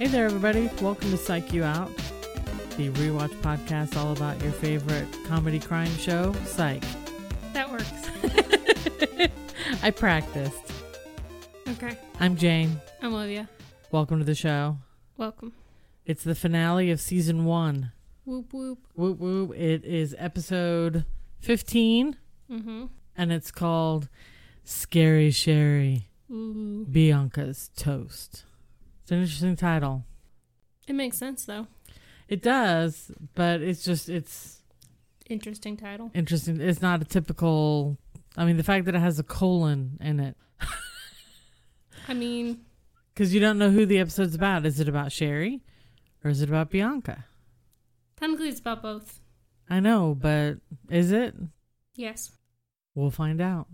Hey there, everybody. Welcome to Psych You Out, the rewatch podcast all about your favorite comedy crime show, Psych. That works. I practiced. Okay. I'm Jane. I'm Olivia. Welcome to the show. Welcome. It's the finale of season one. Whoop whoop. Whoop whoop. It is episode 15, Mm-hmm. and it's called Scary Sherry Ooh. Bianca's Toast. It's an interesting title. It makes sense though. It does, but it's just, it's Interesting title. interesting. It's not a typical. I mean, the fact that it has a colon in it, I mean, because you don't know who the episode's about. Is it about Sherry, or is it about Bianca? technically it's about both. I know, but is it? Yes. We'll find out.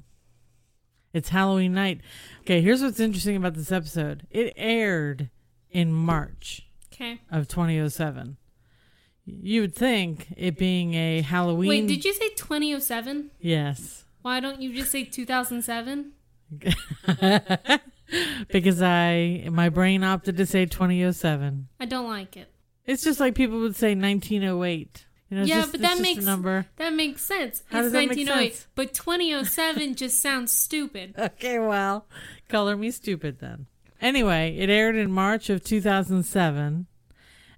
It's Halloween night. Okay, here's what's interesting about this episode. It aired in March Okay. of 2007. You would think it being a Halloween. Wait, did you say 2007? Yes. Why don't you just say 2007? because I my brain opted to say 2007. I don't like it. It's just like people would say 1908. You know, Yeah, just, but that makes- number. That makes sense. How it's does that make 1908, sense? but 2007 just sounds stupid. Okay, well, color me stupid then. Anyway, it aired in March of 2007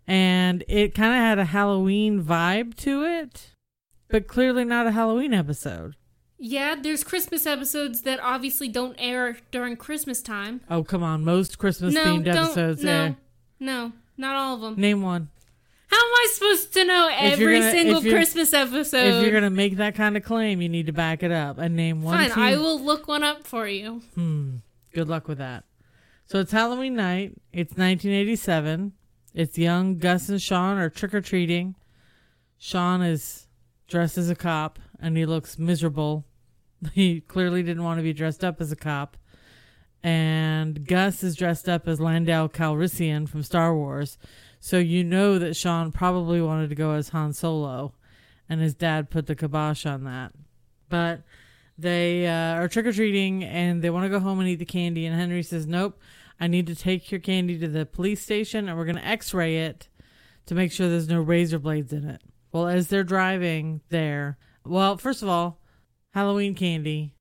and it kind of had a Halloween vibe to it, but clearly not a Halloween episode. Yeah, there's Christmas episodes that obviously don't air during Christmas time. Oh, come on. Most Christmas themed don't. episodes no, air. no, not all of them. Name one. How am I supposed to know every gonna- single Christmas episode? if you're going to make that kind of claim, you need to back it up and name one. Fine, team- I will look one up for you. Hmm. Good luck with that. So it's Halloween night. It's 1987. It's young Gus and Sean are trick or treating. Sean is dressed as a cop and he looks miserable. He clearly didn't want to be dressed up as a cop. And Gus is dressed up as Lando Calrissian from Star Wars. So you know that Sean probably wanted to go as Han Solo. And his dad put the kibosh on that. But they uh, are trick or treating and they want to go home and eat the candy. And Henry says, Nope, I need to take your candy to the police station and we're going to x ray it to make sure there's no razor blades in it. Well, as they're driving there, well, first of all, Halloween candy.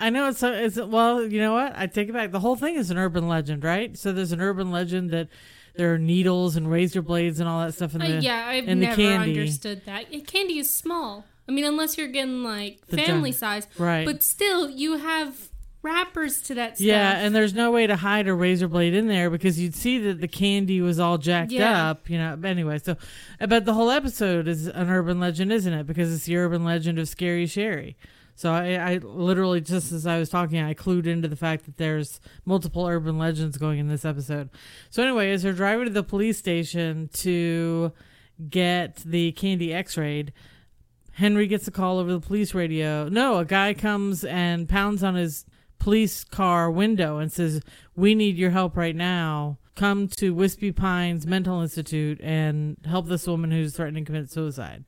I know it's, a, it's well, you know what? I take it back. The whole thing is an urban legend, right? So there's an urban legend that there are needles and razor blades and all that stuff in Uh, yeah, I've the never candy. understood that. Candy is small. I mean, unless you're getting like The family giant- size, right. but still, you have wrappers to that stuff. Yeah, and there's no way to hide a razor blade in there because you'd see that the candy was all jacked Yeah. up, you know. But anyway, so but the whole episode is an urban legend, isn't it? Because it's the urban legend of Scary Sherry. So I, I literally just as I was talking, I clued into the fact that there's multiple urban legends going in this episode. So anyway, as they're driving to the police station to get the candy x-rayed, Henry gets a call over the police radio. No, a guy comes and pounds on his police car window and says, "We need your help right now. Come to Wispy Pines Mental Institute and help this woman who's threatening to commit suicide."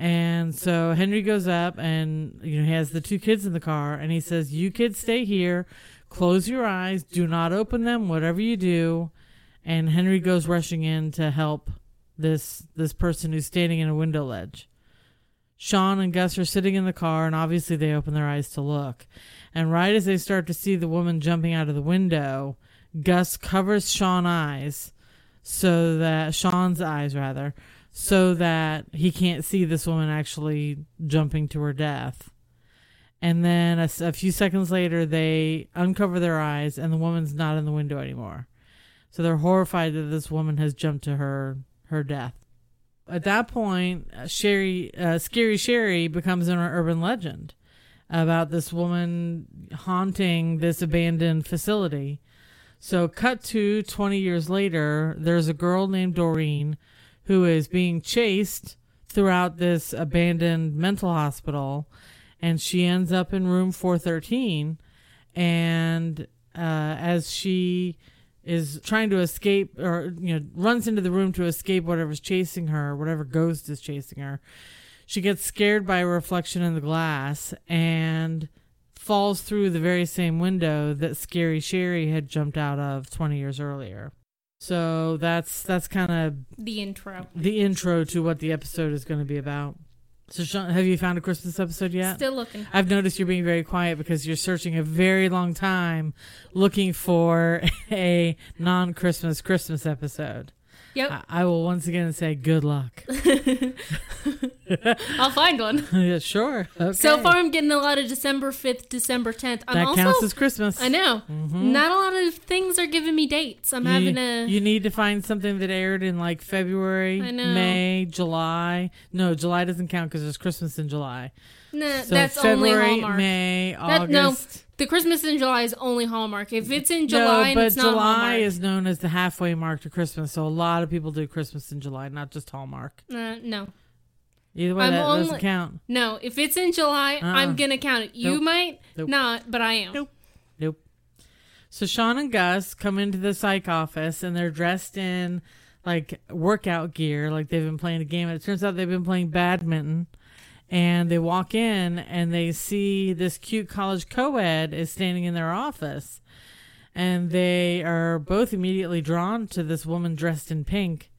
And so Henry goes up and you know he has the two kids in the car and he says, "You kids stay here. Close your eyes. Do not open them. Whatever you do." And Henry goes rushing in to help this this person who's standing in a window ledge. Sean and Gus are sitting in the car, and obviously they open their eyes to look. And right as they start to see the woman jumping out of the window, Gus covers Sean's eyes so that Sean's eyes rather, so that he can't see this woman actually jumping to her death. And then a few seconds later, they uncover their eyes, and the woman's not in the window anymore. So they're horrified that this woman has jumped to her her death. At that point, uh, Sherry, uh, Scary Sherry becomes an urban legend about this woman haunting this abandoned facility. So, cut to 20 years later, there's a girl named Doreen who is being chased throughout this abandoned mental hospital, and she ends up in room 413. And uh, as she is trying to escape, or you know, runs into the room to escape whatever's chasing her, whatever ghost is chasing her, she gets scared by a reflection in the glass and falls through the very same window that Scary Sherry had jumped out of 20 years earlier. So that's that's kind of The intro. the intro to what the episode is going to be about. So, Sean, have you found a Christmas episode yet? Still looking. I've noticed you're being very quiet because you're searching a very long time looking for a non-Christmas Christmas episode. Yep. I, I will once again say good luck. I'll find one. yeah, sure. Okay. So far, I'm getting a lot of December 5th, December 10th. I'm that also, counts as Christmas. I know. Mhm. Not a lot of things are giving me dates. I'm you, having a. you need to find something that aired in like February, May, July. No, July doesn't count because there's Christmas in July. nah, So that's February, only Hallmark. May, That- no, August. The Christmas in July is only Hallmark. If it's in July no, and but July is known as the halfway mark to Christmas, so a lot of people do Christmas in July, not just Hallmark. uh, no, Either way, I'm that doesn't count. no. If it's in July, Uh-uh. I'm gonna count it. You Nope. might Nope. not, but I am. Nope. Nope. So Sean and Gus come into the psych office and they're dressed in like workout gear, like they've been playing a game. And it turns out they've been playing badminton. And they walk in and they see this cute college co-ed is standing in their office. And they are both immediately drawn to this woman dressed in pink.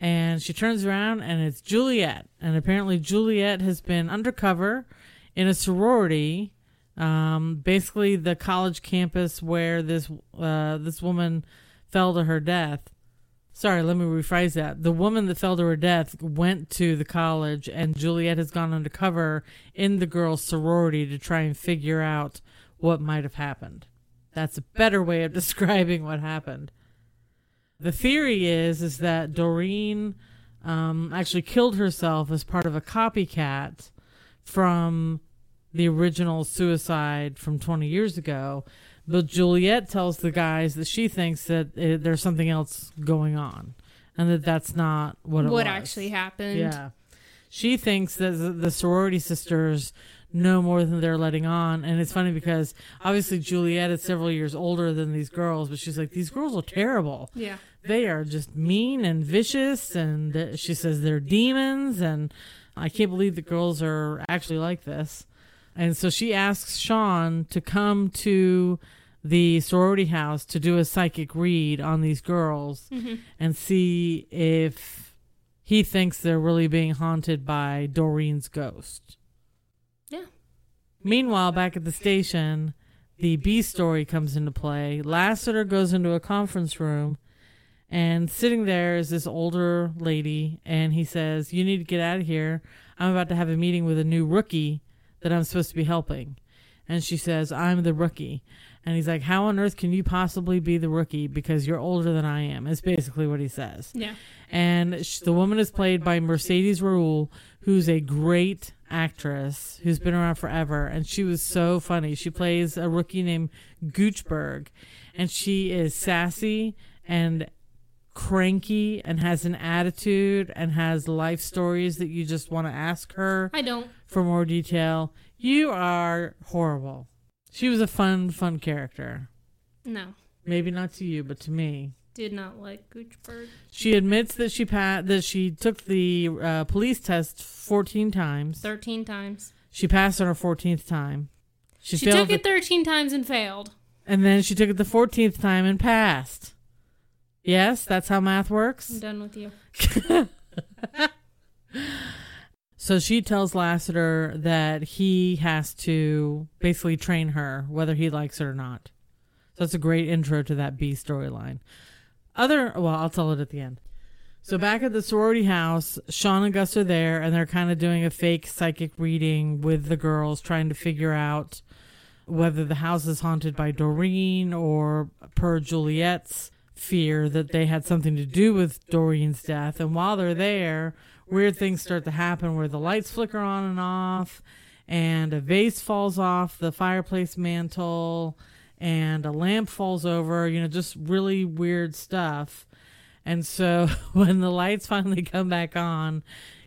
And she turns around and it's Juliet. And apparently Juliet has been undercover in a sorority um, basically the college campus where this uh, this woman fell to her death. Sorry, let me rephrase that. The woman that fell to her death went to the college, and Juliet has gone undercover in the girls' sorority to try and figure out what might have happened. That's a better way of describing what happened. The theory is is that Doreen um, actually killed herself as part of a copycat from the original suicide from 20 years ago. But Juliet tells the guys that she thinks that it, there's something else going on and that that's not what What was. actually happened? Yeah. She thinks that the- sorority sisters know more than they're letting on. And it's funny because obviously Juliet is several years older than these girls, but she's like, these girls are terrible Yeah. they are just mean and vicious and uh, she says they're demons and i can't believe the girls are actually like this and so she asks sean to come to the sorority house to do a psychic read on these girls Mhm. and see if he thinks they're really being haunted by doreen's ghost Yeah. meanwhile back at the station the b story comes into play lassiter goes into a conference room and sitting there is this older lady, and he says, You need to get out of here. I'm about to have a meeting with a new rookie that I'm supposed to be helping. And she says, I'm the rookie. And he's like, How on earth can you possibly be the rookie because you're older than I am? Is basically what he says. Yeah. And sh- the woman is played by Mercedes Ruehl, who's a great actress who's been around forever. And she was so funny. She plays a rookie named Goochberg, and she is sassy and cranky and has an attitude and has life stories that you just want to ask her I don't. for more detail. You are horrible. She was a fun, fun character. No. Maybe not to you, but to me. Did not like Goochberg. She admits that she pa- that she took the uh, police test 14 times. 13 times. She passed on her 14th time. She, She took it 13 times and failed. and then she took it the 14th time and passed. Yes, that's how math works. I'm done with you. So she tells Lassiter that he has to basically train her, whether he likes it or not. So that's a great intro to that B storyline. Other, well, I'll tell it at the end. So back at the sorority house, Sean and Gus are there, and they're kind of doing a fake psychic reading with the girls, trying to figure out whether the house is haunted by Doreen or per Juliet's fear that they had something to do with Doreen's death. And while they're there, weird things start to happen where the lights flicker on and off, and a vase falls off the fireplace mantle, and a lamp falls over, you know, just really weird stuff. And so when the lights finally come back on,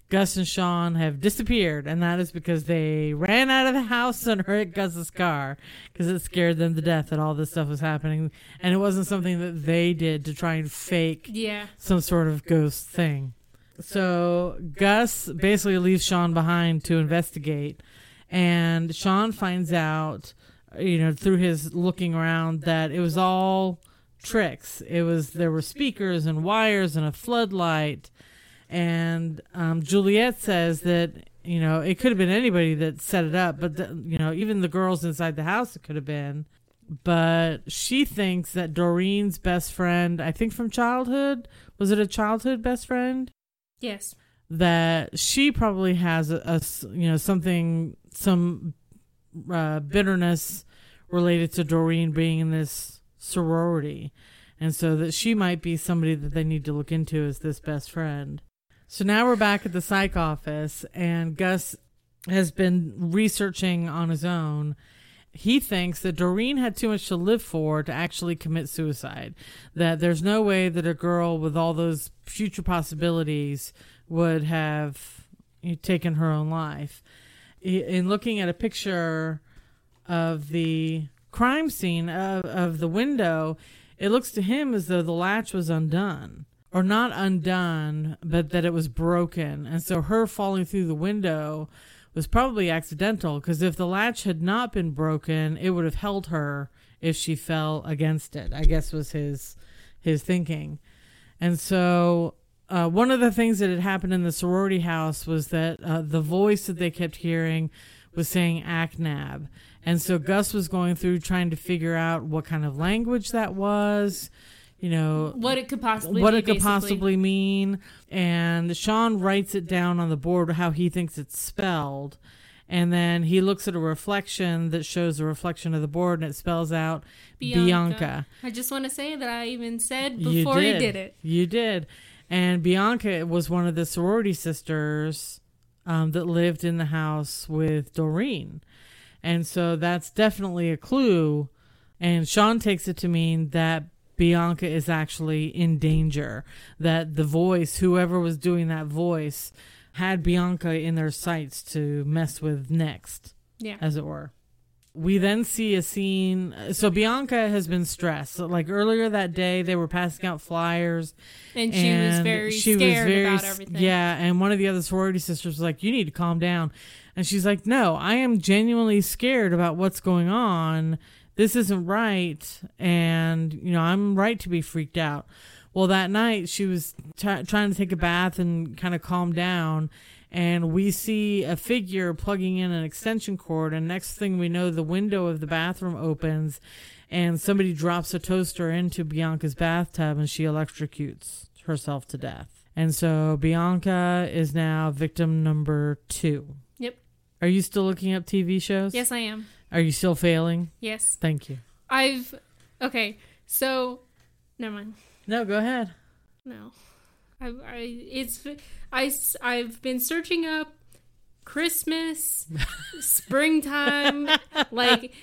Gus and Sean have disappeared, and that is because they ran out of the house and hurt Gus's car because it scared them to death that all this stuff was happening, and it wasn't something that they did to try and fake Yeah. some sort of ghost thing. So Gus basically leaves Sean behind to investigate, and Sean finds out, you know, through his looking around that it was all tricks. It was there were speakers and wires and a floodlight, and um, Juliet says that you know it could have been anybody that set it up, but the, you know even the girls inside the house it could have been. But she thinks that Doreen's best friend, I think from childhood, was it a childhood best friend? Yes. That she probably has a you know something some uh, bitterness related to Doreen being in this sorority. And so that she might be somebody that they need to look into as this best friend. So now we're back at the psych office, and Gus has been researching on his own. He thinks that Doreen had too much to live for to actually commit suicide. That there's no way that a girl with all those future possibilities would have taken her own life. In looking at a picture of the crime scene of, of the window, it looks to him as though the latch was undone. Or not undone, but that it was broken. And so her falling through the window was probably accidental because if the latch had not been broken, it would have held her if she fell against it. I guess was his his thinking. And so uh, one of the things that had happened in the sorority house was that uh, the voice that they kept hearing was saying ACNAB. And so Gus was going through trying to figure out what kind of language that was, you know, What it could possibly what it could basically. possibly mean. And Sean writes it down on the board how he thinks it's spelled. And then he looks at a reflection that shows a reflection of the board and it spells out Bianca. Bianca. I just want to say that I even said before he did it. You did. And Bianca was one of the sorority sisters um, that lived in the house with Doreen. And so that's definitely a clue. And Sean takes it to mean that Bianca is actually in danger, that the voice, whoever was doing that voice, had Bianca in their sights to mess with next Yeah. as it were. We then see a scene. So Bianca has been stressed. So like earlier that day, they were passing out flyers, And she was very she was scared very about everything. Yeah, and one of the other sorority sisters was like, "You need to calm down," and she's like, "No, I am genuinely scared about what's going on. This isn't right, and you know I'm right to be freaked out." Well, that night she was t- trying to take a bath and kind of calm down, and we see a figure plugging in an extension cord, and next thing we know, the window of the bathroom opens, and somebody drops a toaster into Bianca's bathtub, and she electrocutes herself to death. And so Bianca is now victim number two. Yep. Are you still looking up TV shows? Yes, I am. Are you still failing? Yes. Thank you. I've. Okay. So. Never mind. No, go ahead. No. I, I it's I I've been searching up Christmas, springtime, like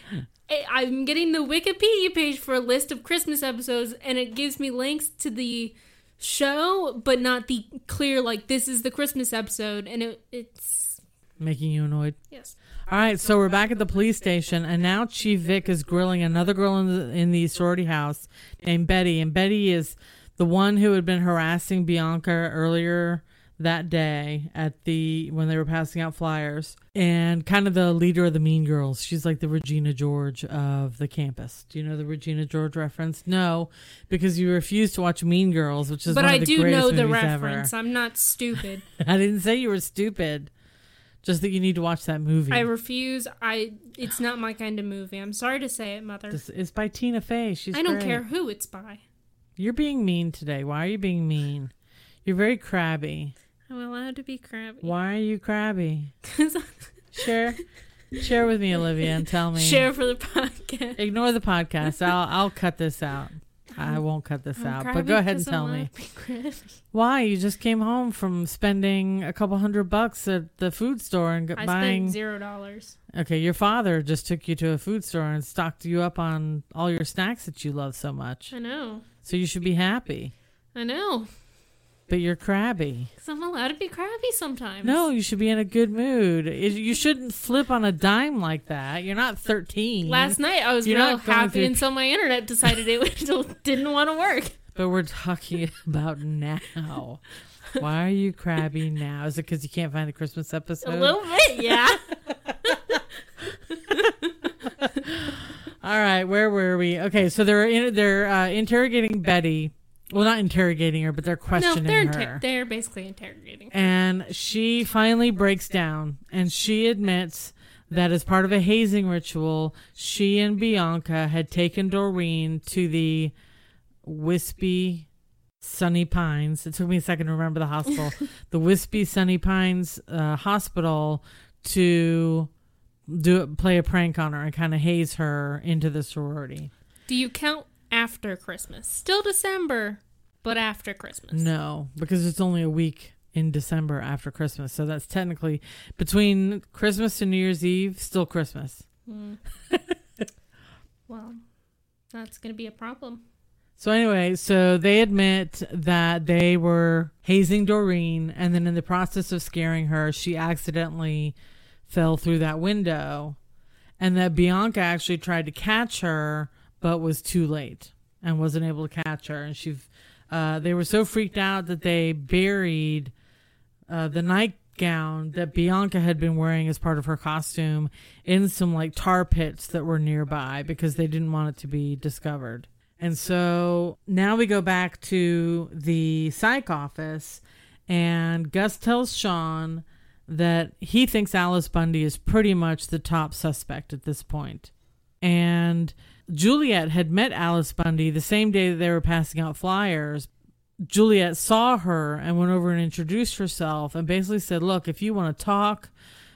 I- I'm getting the Wikipedia page for a list of Christmas episodes and it gives me links to the show but not the clear like this is the Christmas episode and it it's Making you annoyed. yes. All right, so we're back at the police station, and now Chief Vic is grilling another girl in the in the sorority house named Betty, and Betty is the one who had been harassing Bianca earlier that day at the when they were passing out flyers, and kind of the leader of the Mean Girls. She's like the Regina George of the campus. Do you know the Regina George reference? No, because you refuse to watch Mean Girls, which is But one I do know the reference. Ever. I'm not stupid. I didn't say you were stupid. Just that you need to watch that movie. I refuse. I it's not my kind of movie. I'm sorry to say it, mother. This is by Tina Fey. She's I don't great. care who it's by. You're being mean today. Why are you being mean? You're very crabby. I'm allowed to be crabby. Why are you crabby? Cause Share, share with me, Olivia, and tell me. Share for the podcast. Ignore the podcast. I'll I'll cut this out. I mm. won't cut this I'm out. But go ahead and tell me allowed to be crabby. why you just came home from spending a couple hundred bucks at the food store and got I buying. spent zero dollars. okay, your father just took you to a food store and stocked you up on all your snacks that you love so much. I know. So you should be happy. I know. But you're crabby. Because I'm allowed to be crabby sometimes. No, you should be in a good mood. It- You shouldn't flip on a dime like that. You're not 13. Last night I was You're real not happy through- until my internet decided it didn't want to work. But we're talking about now. Why are you crabby now? Is it because you can't find the Christmas episode? A little bit, yeah. All right, where were we? Okay, so they're in, they're uh, interrogating Betty. Well, not interrogating her, but they're questioning No, they're her. they're basically interrogating. her. and she finally breaks down and she admits that as part of a hazing ritual, she and Bianca had taken Doreen to the Wispy Sunny Pines. It took me a second to remember the hospital. the Wispy Sunny Pines uh, Hospital to do play a prank on her and kind of haze her into the sorority. Do you count after Christmas? Still December, but after Christmas. No, because it's only a week in December after Christmas. So that's technically between Christmas and New Year's Eve, still Christmas. Mm. well, that's going to be a problem. So anyway, so they admit that they were hazing Doreen and then in the process of scaring her, she accidentally fell through that window and that Bianca actually tried to catch her but was too late and wasn't able to catch her and she uh, they were so freaked out that they buried uh, the nightgown that Bianca had been wearing as part of her costume in some like tar pits that were nearby because they didn't want it to be discovered. And so now we go back to the psych office, and Gus tells Sean that he thinks Alice Bundy is pretty much the top suspect at this point. And Juliet had met Alice Bundy the same day that they were passing out flyers. Juliet saw her and went over and introduced herself and basically said, Look, if you want to talk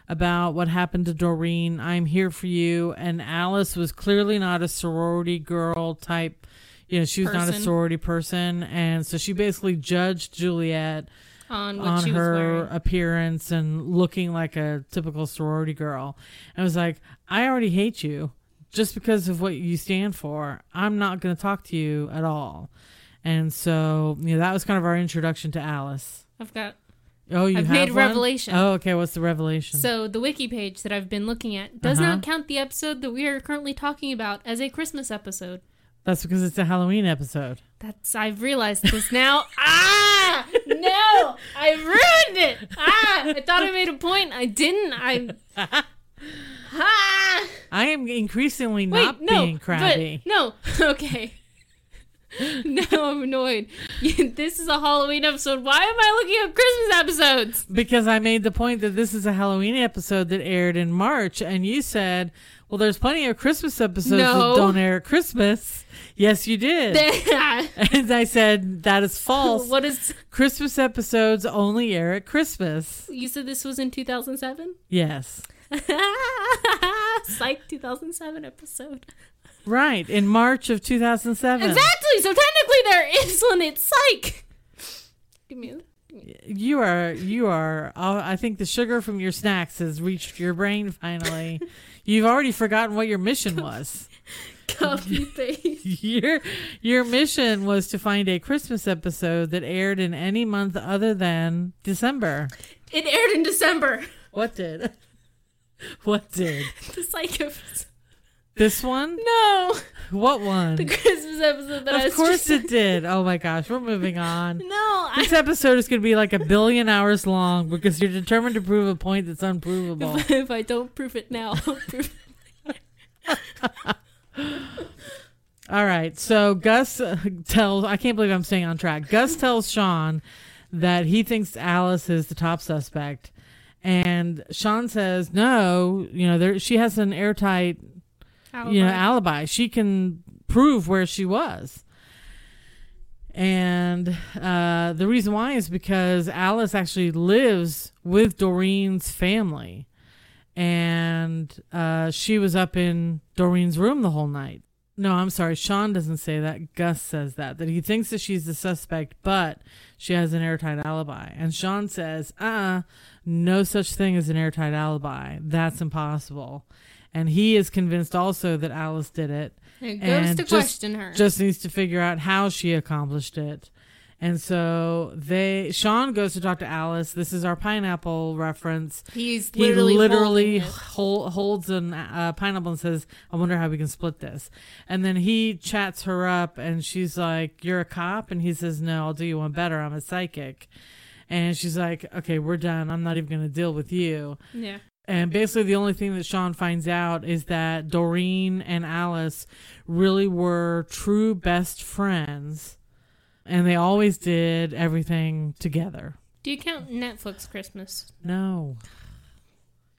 about what happened to Doreen, I'm here for you. And Alice was clearly not a sorority girl type. You know, she was not a sorority person. And so she basically judged Juliet On what on she her appearance and looking like a typical sorority girl. And was like, I already hate you just because of what you stand for. I'm not going to talk to you at all. And so, you know, that was kind of our introduction to Alice. I've got Oh, you I've have made one? revelation. Oh, okay. What's the revelation? So the wiki page that I've been looking at does Uh-huh. not count the episode that we are currently talking about as a Christmas episode. That's because it's a Halloween episode. That's I've realized this now. ah, no, I ruined it. Ah, I thought I made a point. I didn't. I. Ah, I am increasingly wait, not no, being crabby. no. Okay. now I'm annoyed. this is a Halloween episode. Why am I looking up Christmas episodes? Because I made the point that this is a Halloween episode that aired in March, and you said, "Well, there's plenty of Christmas episodes No. that don't air at Christmas." Yes, you did. and I said that is false. what is? Christmas episodes only air at Christmas. You said this was in 2007. Yes, Psych 2007 episode. right in March of 2007. Exactly. So technically, there is one. It's psych. Give me. A, You are you are. Uh, I think the sugar from your snacks has reached your brain finally. You've already forgotten what your mission was. copy paste. your your mission was to find a Christmas episode that aired in any month other than December. It aired in December. What did? What did? The psych episode. This one? No, What one? the Christmas episode that I Of course just- it did. Oh my gosh, we're moving on. No, I, This episode is going to be like a billion hours long because you're determined to prove a point that's unprovable. if, if I don't prove it now, I'll prove All right. So Gus uh, tells, I can't believe I'm staying on track. Gus tells Sean that he thinks Alice is the top suspect. And Sean says, no, you know, there, she has an airtight, it. you know, alibi. She can prove where she was. And uh, the reason why is because Alice actually lives with Doreen's family. And uh, she was up in Doreen's room the whole night. No, I'm sorry. Sean doesn't say that. Gus says that. That he thinks that she's the suspect, but she has an airtight alibi. And Sean says, uh uh no such thing as an airtight alibi. That's impossible. And he is convinced also that Alice did it It goes and to just- question her. just needs to figure out how she accomplished it. And so they Sean goes to talk to Alice. This is our pineapple reference. He's He literally, literally, holding holds an uh, pineapple and says, "I wonder how we can split this." And then he chats her up, and she's like, "You're a cop," and he says, "No, I'll do you one better. I'm a psychic." And she's like, "Okay, we're done. I'm not even going to deal with you." Yeah. And basically, the only thing that Sean finds out is that Doreen and Alice really were true best friends, and they always did everything together. Do you count Netflix Christmas? No.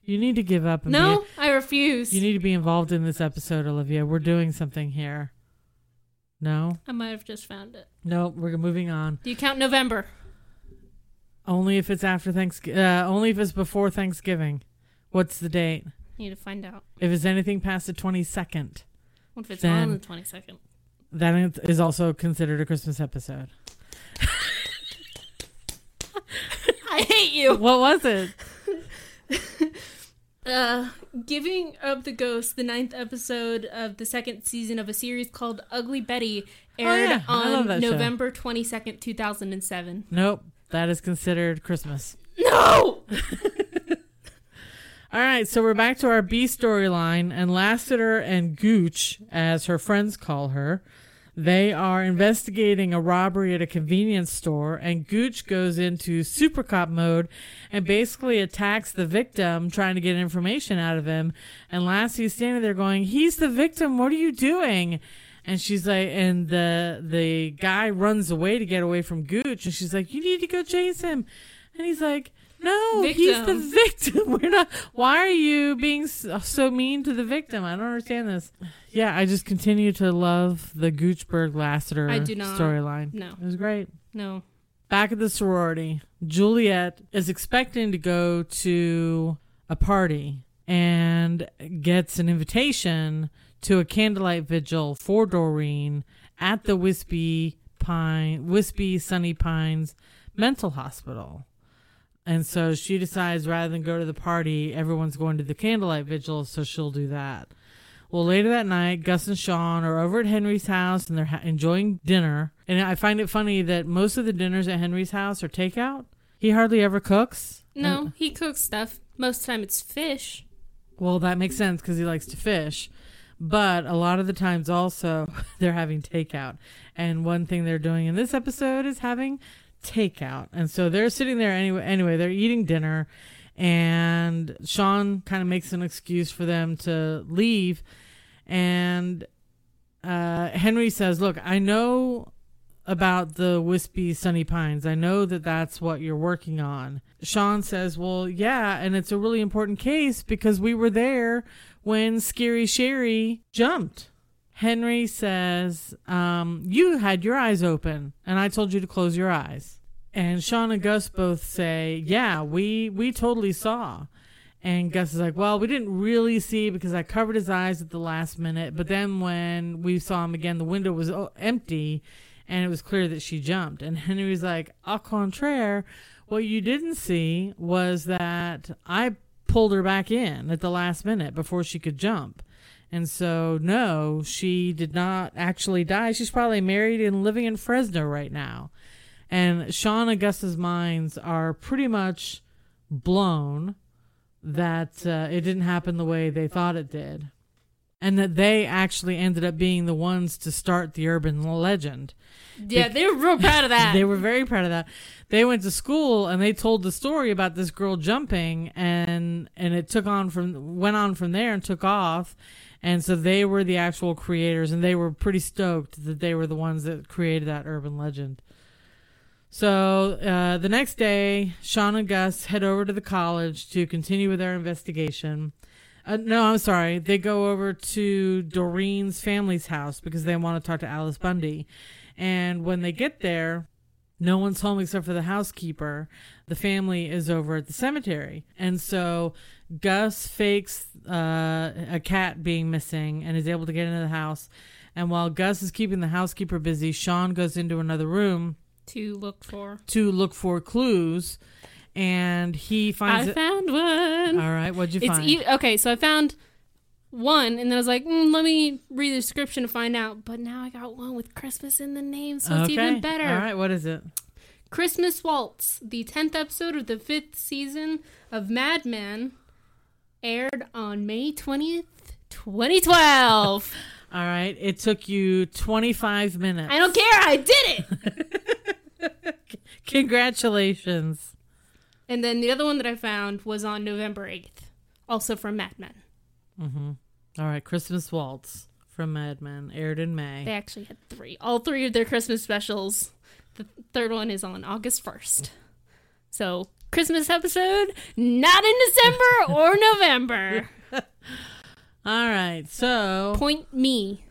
You need to give up. No, I refuse. You need to be involved in this episode, Olivia. We're doing something here. No? I might have just found it. No, we're moving on. Do you count November? Only if it's after Thanksgiving. Uh, only if it's before Thanksgiving. What's the date? You need to find out. If it's anything past the 22nd, What if it's Then- on the 22nd? That is also considered a Christmas episode. I hate you. What was it? Uh, Giving Up the Ghost, the ninth episode of the second season of a series called Ugly Betty, aired Oh, yeah. On. November 22nd, 2007. Nope. That is considered Christmas. No! All right, so we're back to our B storyline, and Lassiter and Gooch, as her friends call her, they are investigating a robbery at a convenience store, and Gooch goes into super cop mode and basically attacks the victim, trying to get information out of him. And Lassie's standing there going, "He's the victim. What are you doing?" And she's like, and the the guy runs away to get away from Gooch, and she's like, "You need to go chase him." And he's like, "No, he's the Victim. victim. We're not. Why are you being so, so mean to the victim? I don't understand this." Yeah, I just continue to love the Goochberg Lassiter I do not. storyline. No. It was great. No. Back at the sorority, Juliet is expecting to go to a party and gets an invitation to a candlelight vigil for Doreen at the Wispy Pine Wispy Sunny Pines Mental Hospital. And so she decides rather than go to the party, everyone's going to the candlelight vigil, so she'll do that. Well, later that night, Gus and Sean are over at Henry's house and they're ha- enjoying dinner. And I find it funny that most of the dinners at Henry's house are takeout. He hardly ever cooks. No, Uh, he cooks stuff. Most of the time it's fish. well, that makes sense because he likes to fish. But a lot of the times also, they're having takeout. And one thing they're doing in this episode is having takeout. And so they're sitting there anyway. Anyway, they're eating dinner. And Sean kind of makes an excuse for them to leave. And uh, Henry says, Look, I know about the wispy sunny pines. I know that that's what you're working on. Sean says, Well, yeah, and it's a really important case because we were there when Scary Sherry jumped. Henry says, um, You had your eyes open, and I told you to close your eyes. And Sean and Gus both say, Yeah, we, we totally saw. And Gus is like, Well, we didn't really see because I covered his eyes at the last minute. But then when we saw him again, the window was oh, empty and it was clear that she jumped. And Henry's like, Au contraire, what you didn't see was that I pulled her back in at the last minute before she could jump. And so, no, she did not actually die. She's probably married and living in Fresno right now. And Sean and Gus's minds are pretty much blown that uh, it didn't happen the way they thought it did. And that they actually ended up being the ones to start the urban legend. Yeah, they were real proud of that. They were very proud of that. They went to school and they told the story about this girl jumping and and it took on from went on from there and took off. And so they were the actual creators and they were pretty stoked that they were the ones that created that urban legend. So uh, the next day, Sean and Gus head over to the college to continue with their investigation. Uh, no, I'm sorry. They go over to Doreen's family's house because they want to talk to Alice Bundy. And when they get there, no one's home except for the housekeeper. The family is over at the cemetery. And so Gus fakes uh, a cat being missing and is able to get into the house. And while Gus is keeping the housekeeper busy, Sean goes into another room to look for. to look for clues. And he finds I it. found one. All right, what'd you it's find? e- okay. So I found one, and then I was like, mm, let me read the description to find out. But now I got one with Christmas in the name, so it's even better. All right, what is it? Christmas Waltz, the tenth episode of the fifth season of Mad Men, aired on May twentieth, twenty twelve. All right, it took you 25 minutes. I don't care. I did it. Congratulations. And then the other one that I found was on November eighth. also from Mad Men. Mm-hmm. All right, Christmas Waltz from Mad Men aired in May. They actually had three. All three of their Christmas specials. The third one is on August 1st. So, Christmas episode, not in December or November. All right, so Point me.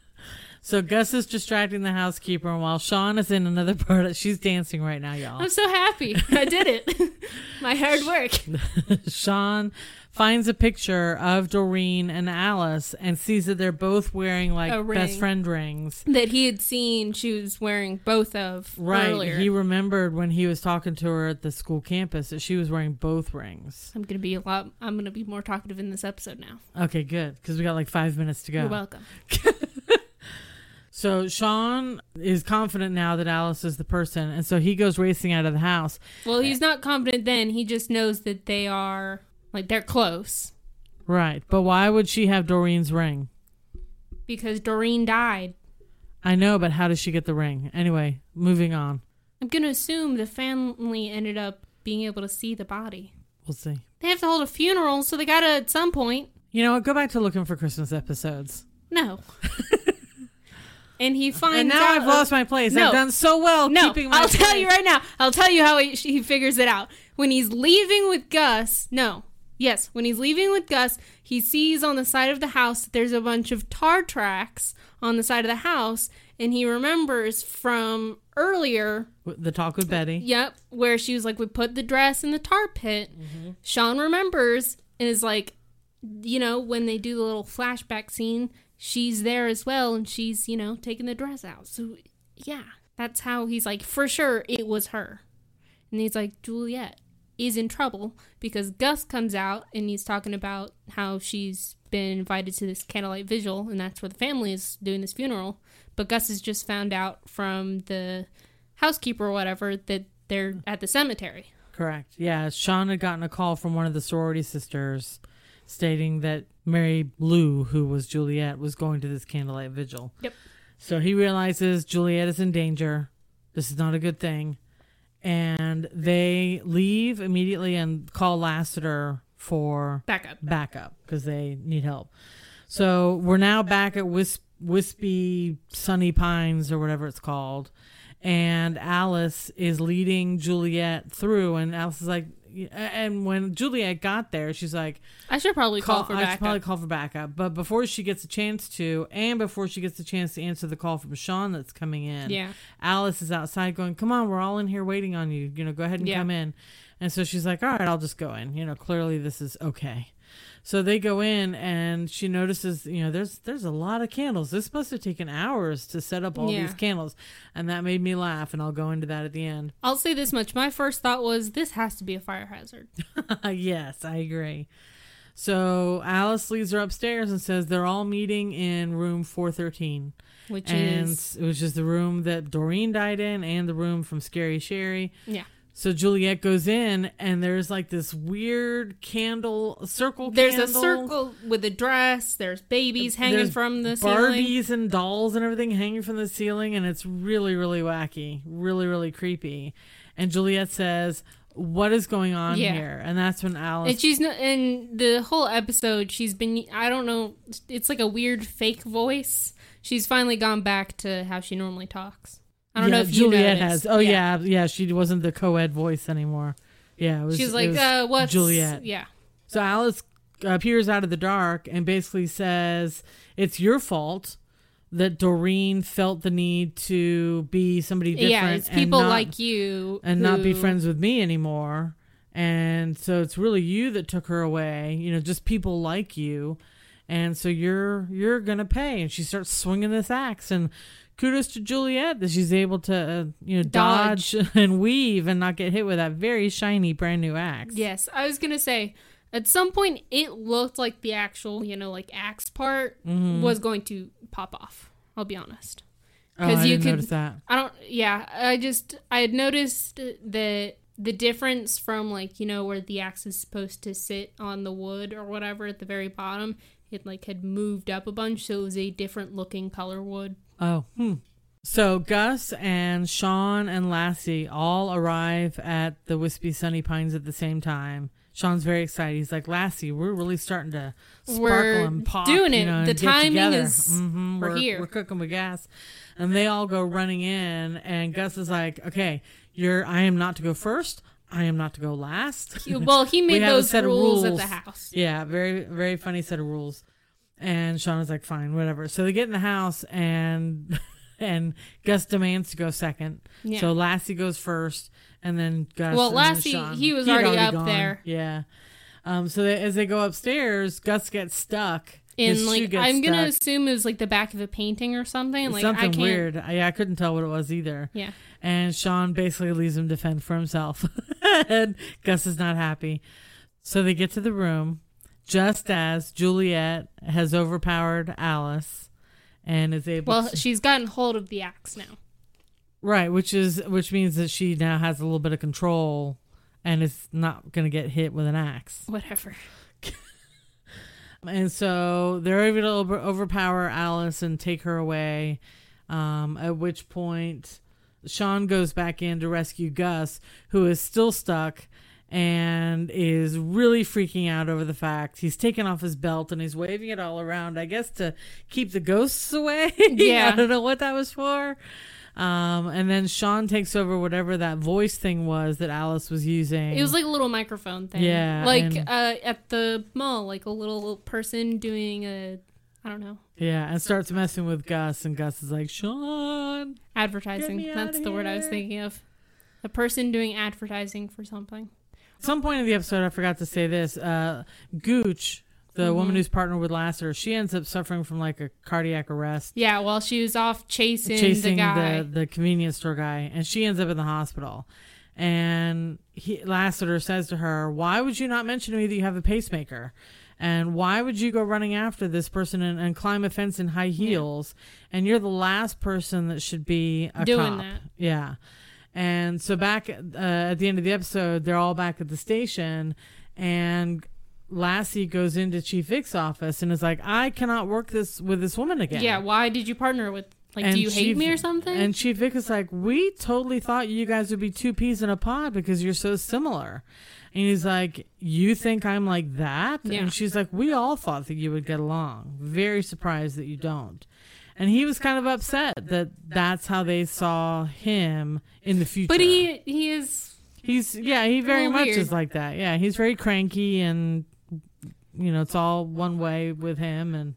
so Gus is distracting the housekeeper, while Sean is in another part, of, she's dancing right now, y'all. I'm so happy. I did it. My hard work. Sean finds a picture of Doreen and Alice and sees that they're both wearing like best friend rings. That he had seen she was wearing both of Right. earlier. He remembered when he was talking to her at the school campus that she was wearing both rings. I'm gonna be a lot. I'm gonna be more talkative in this episode now. Okay, good. Because we got like five minutes to go. You're welcome. So Sean is confident now that Alice is the person, and so he goes racing out of the house. Well, he's not confident then. He just knows that they are like they're close Right. But why would she have Doreen's ring? because Doreen died. I know, but how does she get the ring? Anyway, moving on. I'm gonna assume the family ended up being able to see the body. We'll see. They have to hold a funeral, so they gotta at some point. You know what? Go back to looking for Christmas episodes. No. and he finds and now I've lost my place. No. I've done so well No, keeping my I'll tell you right now. I'll tell you how he, he figures it out. When he's leaving with Gus, no, yes, when he's leaving with Gus, he sees on the side of the house that there's a bunch of tar tracks on the side of the house, and he remembers from earlier, The talk with Betty. yep, where she was like, "We put the dress in the tar pit." Sean remembers and is like, you know, when they do the little flashback scene, she's there as well, and she's you know taking the dress out. So yeah, that's how he's like, for sure, it was her. And he's like, Juliet is in trouble because Gus comes out and he's talking about how she's been invited to this candlelight vigil, and that's where the family is doing this funeral. But Gus has just found out from the housekeeper or whatever that they're at the cemetery. Correct. Yeah, Sean had gotten a call from one of the sorority sisters stating that Mary Lou, who was Juliet, was going to this candlelight vigil. Yep. So he realizes Juliet is in danger. This is not a good thing. And they leave immediately and call Lassiter for Back up. backup because they need help. So we're now back at Wisp, Wispy Sunny Pines or whatever it's called, and Alice is leading Juliet through, and Alice is like, and when Juliet got there, she's like, I should probably call, for I should backup. probably call for backup. But before she gets a chance to, and before she gets a chance to answer the call from Sean that's coming in, yeah. Alice is outside going, Come on, we're all in here waiting on you. You know, go ahead and Yeah. come in. And so she's like, All right, I'll just go in. You know, clearly this is okay. So they go in and she notices, you know, there's there's a lot of candles. This must have taken hours to set up all Yeah. these candles. And that made me laugh, and I'll go into that at the end. I'll say this much. My first thought was this has to be a fire hazard. yes, I agree. So Alice leads her upstairs and says they're all meeting in room 413. Which and is it was just the room that Doreen died in and the room from Scary Sherry. yeah. So Juliet goes in, and there's like this weird candle circle. There's a circle with a dress. There's babies hanging There's from the ceiling. Barbies and dolls and everything hanging from the ceiling, and it's really, really wacky, really, really creepy. And Juliet says, "What is going on Yeah. here?" And that's when Alice. And she's not in the whole episode. She's been I don't know. It's like a weird fake voice. She's finally gone back to how she normally talks. I don't Yeah, know if Juliet has. Oh yeah. yeah, She wasn't the co-ed voice anymore. Yeah, it was, She's like, uh, what's Juliet. Yeah, So Alice appears out of the dark and basically says, "It's your fault." That Doreen felt the need to be somebody different, yeah. It's and people not- like you and not be friends with me anymore. And so it's really you that took her away. You know, just people like you, and so you're you're gonna pay. And she starts swinging this axe. And kudos to Juliet that she's able to uh, you know dodge. Dodge. and weave and not get hit with that very shiny brand new axe. Yes, I was gonna say. At some point, it looked like the actual, you know, like axe part Mhm. was going to pop off. I'll be honest. Because I you could- notice that. I don't. Yeah, I just I had noticed that the difference from like you know where the axe is supposed to sit on the wood or whatever at the very bottom, it like had moved up a bunch, so it was a different looking color wood. Oh, hmm. So Gus and Sean and Lassie all arrive at the Wispy Sunny Pines at the same time. Sean's very excited. He's like, Lassie, we're really starting to sparkle We're and pop. doing you know, The timing together. is- Mhm, we're here. We're cooking with gas. And they all go running in, and Gus is like, okay, you're, I am not to go first. I am not to go last. Well, he made those set of rules, at the house. Yeah, very very funny set of rules. And Shawn is like, fine, whatever. So they get in the house and and Gus demands to go second. Yeah. So Lassie goes first, and then Gus. Well, Lassie, he was He'd already up gone. there. Yeah. Um. So they, as they go upstairs, Gus gets stuck. His shoe like I'm gonna stuck. assume it was like the back of a painting or something. Like I something weird. I, I couldn't tell what it was either. Yeah. And Shawn basically leaves him to fend for himself. and Gus is not happy. So they get to the room just as Juliet has overpowered Alice and is able Well, to, she's gotten hold of the axe now. right, which is which means that she now has a little bit of control and is not going to get hit with an axe. Whatever. And so they're able to over- overpower Alice and take her away. Um, at which point, Shawn goes back in to rescue Gus, who is still stuck and is really freaking out over the fact he's taken off his belt and he's waving it all around, I guess to keep the ghosts away. Yeah. I don't know what that was for. Um, and then Shawn takes over whatever that voice thing was that Alice was using. It was like a little microphone thing. Yeah, Like and- uh, at the mall, like a little person doing a, I don't know, yeah, and starts messing with Gus, and Gus is like, Shawn, advertising. That's the word I was thinking of. A person doing advertising for something. At some point in the episode, I forgot to say this. Uh, Gooch, the Mhm. woman who's partnered with Lassiter, she ends up suffering from like a cardiac arrest, Yeah, while she was off chasing, chasing the guy. the, the convenience store guy, and she ends up in the hospital. And he, Lassiter says to her, "Why would you not mention to me that you have a pacemaker?" And why would you go running after this person and, and climb a fence in high heels? And you're the last person that should be a Doing cop. that. Yeah. And so back uh, at the end of the episode, they're all back at the station, and Lassie goes into Chief Vick's office and is like, "I cannot work this with this woman again." yeah, why did you partner with? Like, And do you hate me or something? And Chief Vick is like, "We totally thought you guys would be two peas in a pod because you're so similar." And he's like, "You think I'm like that?" Yeah. And she's like, "We all thought that you would get along. Very surprised that you don't." And he was kind of upset that that's how they saw him in the future. but he he is He's yeah, he very much weird. is like that. Yeah, he's very cranky and you know, it's all one way with him and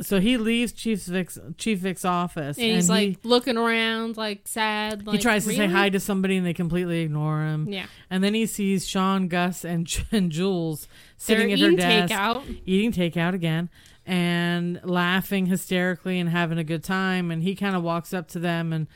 so he leaves Chief Vick's Chief Vick's office and he's he, like looking around like sad. Like, he tries to say hi to somebody and they completely ignore him. Yeah, And then he sees Shawn, Gus, and, and Jules they're sitting at her eating desk, takeout. eating takeout again, and laughing hysterically and having a good time. And he kind of walks up to them and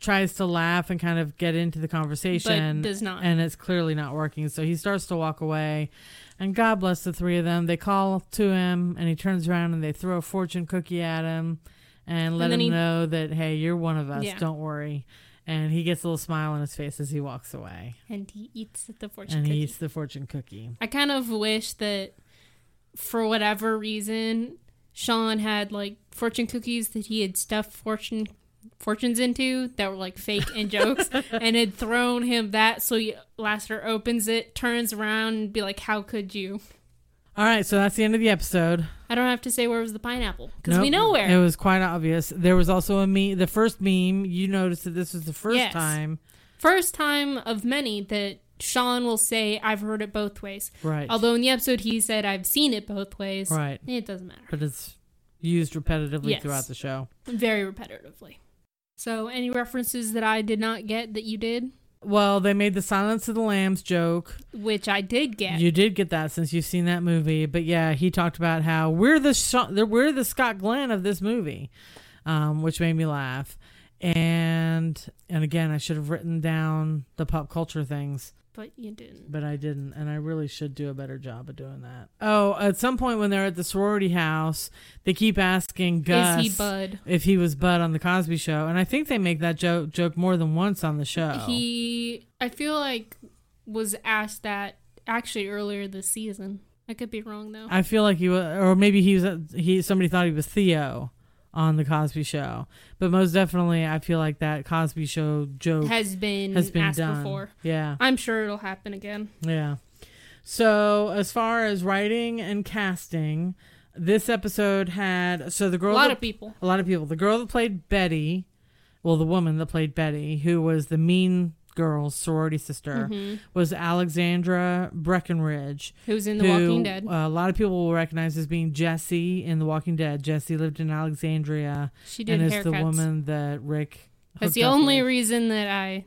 tries to laugh and kind of get into the conversation, But does not. and it's clearly not working. So he starts to walk away. And God bless the three of them. They call to him, and he turns around and they throw a fortune cookie at him, and let then him he- know that hey, you're one of us. Yeah. Don't worry. And he gets a little smile on his face as he walks away and he eats the fortune and cookie. he eats the fortune cookie. I kind of wish that for whatever reason Shawn had like fortune cookies that he had stuffed fortune fortunes into that were like fake and jokes and had thrown him that so he, Lassiter opens it turns around and be like how could you All right, so that's the end of the episode. I don't have to say where was the pineapple because we know where It was quite obvious. There was also a meme. The first meme, you noticed that this was the first Yes. time. first time of many that Shawn will say I've heard it both ways Right. although in the episode he said I've seen it both ways right. it doesn't matter But it's used repetitively Yes. throughout the show. very repetitively. So, any references that I did not get that you did, Well, they made the Silence of the Lambs joke. which I did get. You did get that since you've seen that movie. But yeah, he talked about how we're the we're the Scott Glenn of this movie, um, which made me laugh. And and again, I should have written down the pop culture things. But you didn't. but I didn't, and I really should do a better job of doing that. Oh, at some point when they're at the sorority house, they keep asking Gus he if he was Bud on the Cosby Show, and I think they make that joke joke more than once on the show. He, I feel like, was asked that actually earlier this season. I could be wrong though. I feel like he was, or maybe he was. He somebody thought he was Theo on the Cosby Show, but most definitely, I feel like that Cosby Show joke has been has been done before. Yeah, I'm sure it'll happen again. yeah. So, as far as writing and casting, this episode had so the girl A lot that- of people. a lot of people. The girl that played Betty, well, the woman that played Betty, who was the mean girl's sorority sister, Mhm. was Alexandra Breckenridge. Who's in The who, Walking Dead? uh, a lot of people will recognize as being Jesse in The Walking Dead. Jesse lived in Alexandria She did and is the woman that Rick. That's the only with. reason that I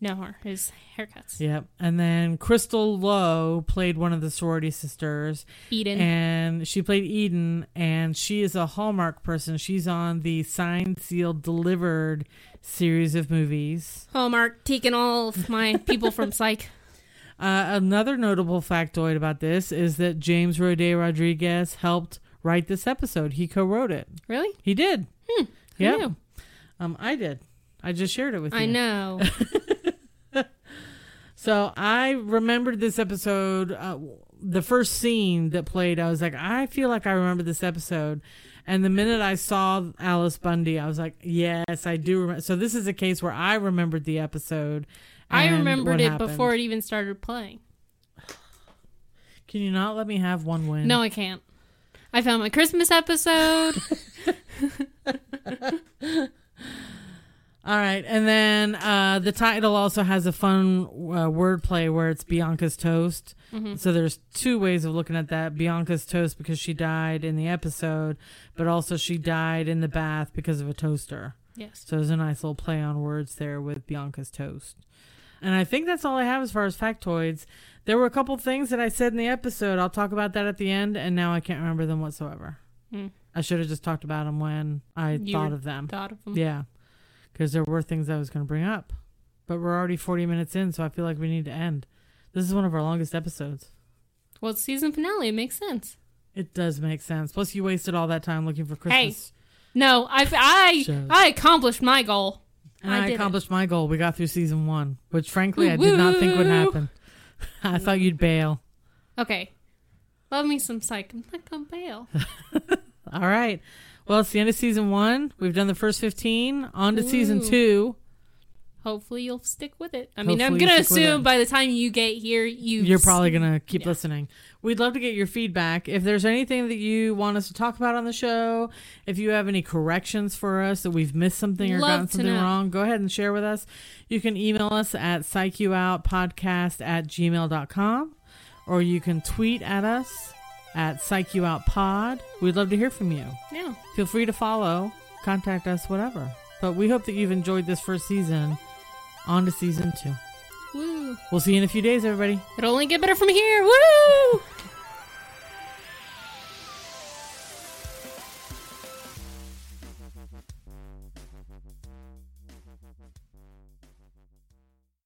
know her is haircuts. Yep. And then Crystal Lowe played one of the sorority sisters, Eden. and she played Eden, and she is a Hallmark person. She's on the signed, sealed, delivered series of movies. Hallmark taking all of my people from Psych. Uh, another notable factoid about this is that James Roday Rodriguez helped write this episode. He co-wrote it. Really? He did. Hmm. Yeah. Um, I did. I just shared it with you. I know. So I remembered this episode. Uh, the first scene that played, I was like, I feel like I remember this episode. And the minute I saw Alice Bundy, I was like, yes, I do remember. So this is a case where I remembered the episode. I remembered it happened. before it even started playing. Can you not let me have one win? No, I can't. I found my Christmas episode. All right, and then uh, the title also has a fun uh, wordplay where it's Bianca's toast. Mm-hmm. So there's two ways of looking at that: Bianca's toast because she died in the episode, but also she died in the bath because of a toaster. yes. So there's a nice little play on words there with Bianca's toast. And I think that's all I have as far as factoids. There were a couple things that I said in the episode. I'll talk about that at the end, and now I can't remember them whatsoever. Hmm. I should have just talked about them when I You thought of them. Thought of them. Yeah, because there were things I was going to bring up, but we're already 40 minutes in, so I feel like we need to end. This is one of our longest episodes. Well, it's season finale. It makes sense. It does make sense. Plus, you wasted all that time looking for Christmas. Hey, No, I I I accomplished my goal. and I I, did it. accomplished my goal. We got through season one, which frankly I did not think would happen. I thought you'd bail. Okay. Love me some psych. I'm not gonna bail. All right. Well, it's the end of season one. We've done the first 15. On to season two. Hopefully you'll stick with it. I mean, I'm Hopefully you'll gonna stick with assume it. by the time you get here, you You're probably going to keep Yeah. listening. We'd love to get your feedback. If there's anything that you want us to talk about on the show, if you have any corrections for us that we've missed something or Love gotten to something know. wrong, go ahead and share with us. You can email us at psycheyoutpodcast at gmail.com or you can tweet at us at Psych You Out Pod. We'd love to hear from you. Yeah. Feel free to follow, contact us, whatever. But we hope that you've enjoyed this first season. On to season two. Woo. We'll see you in a few days, everybody. It'll only get better from here. Woo!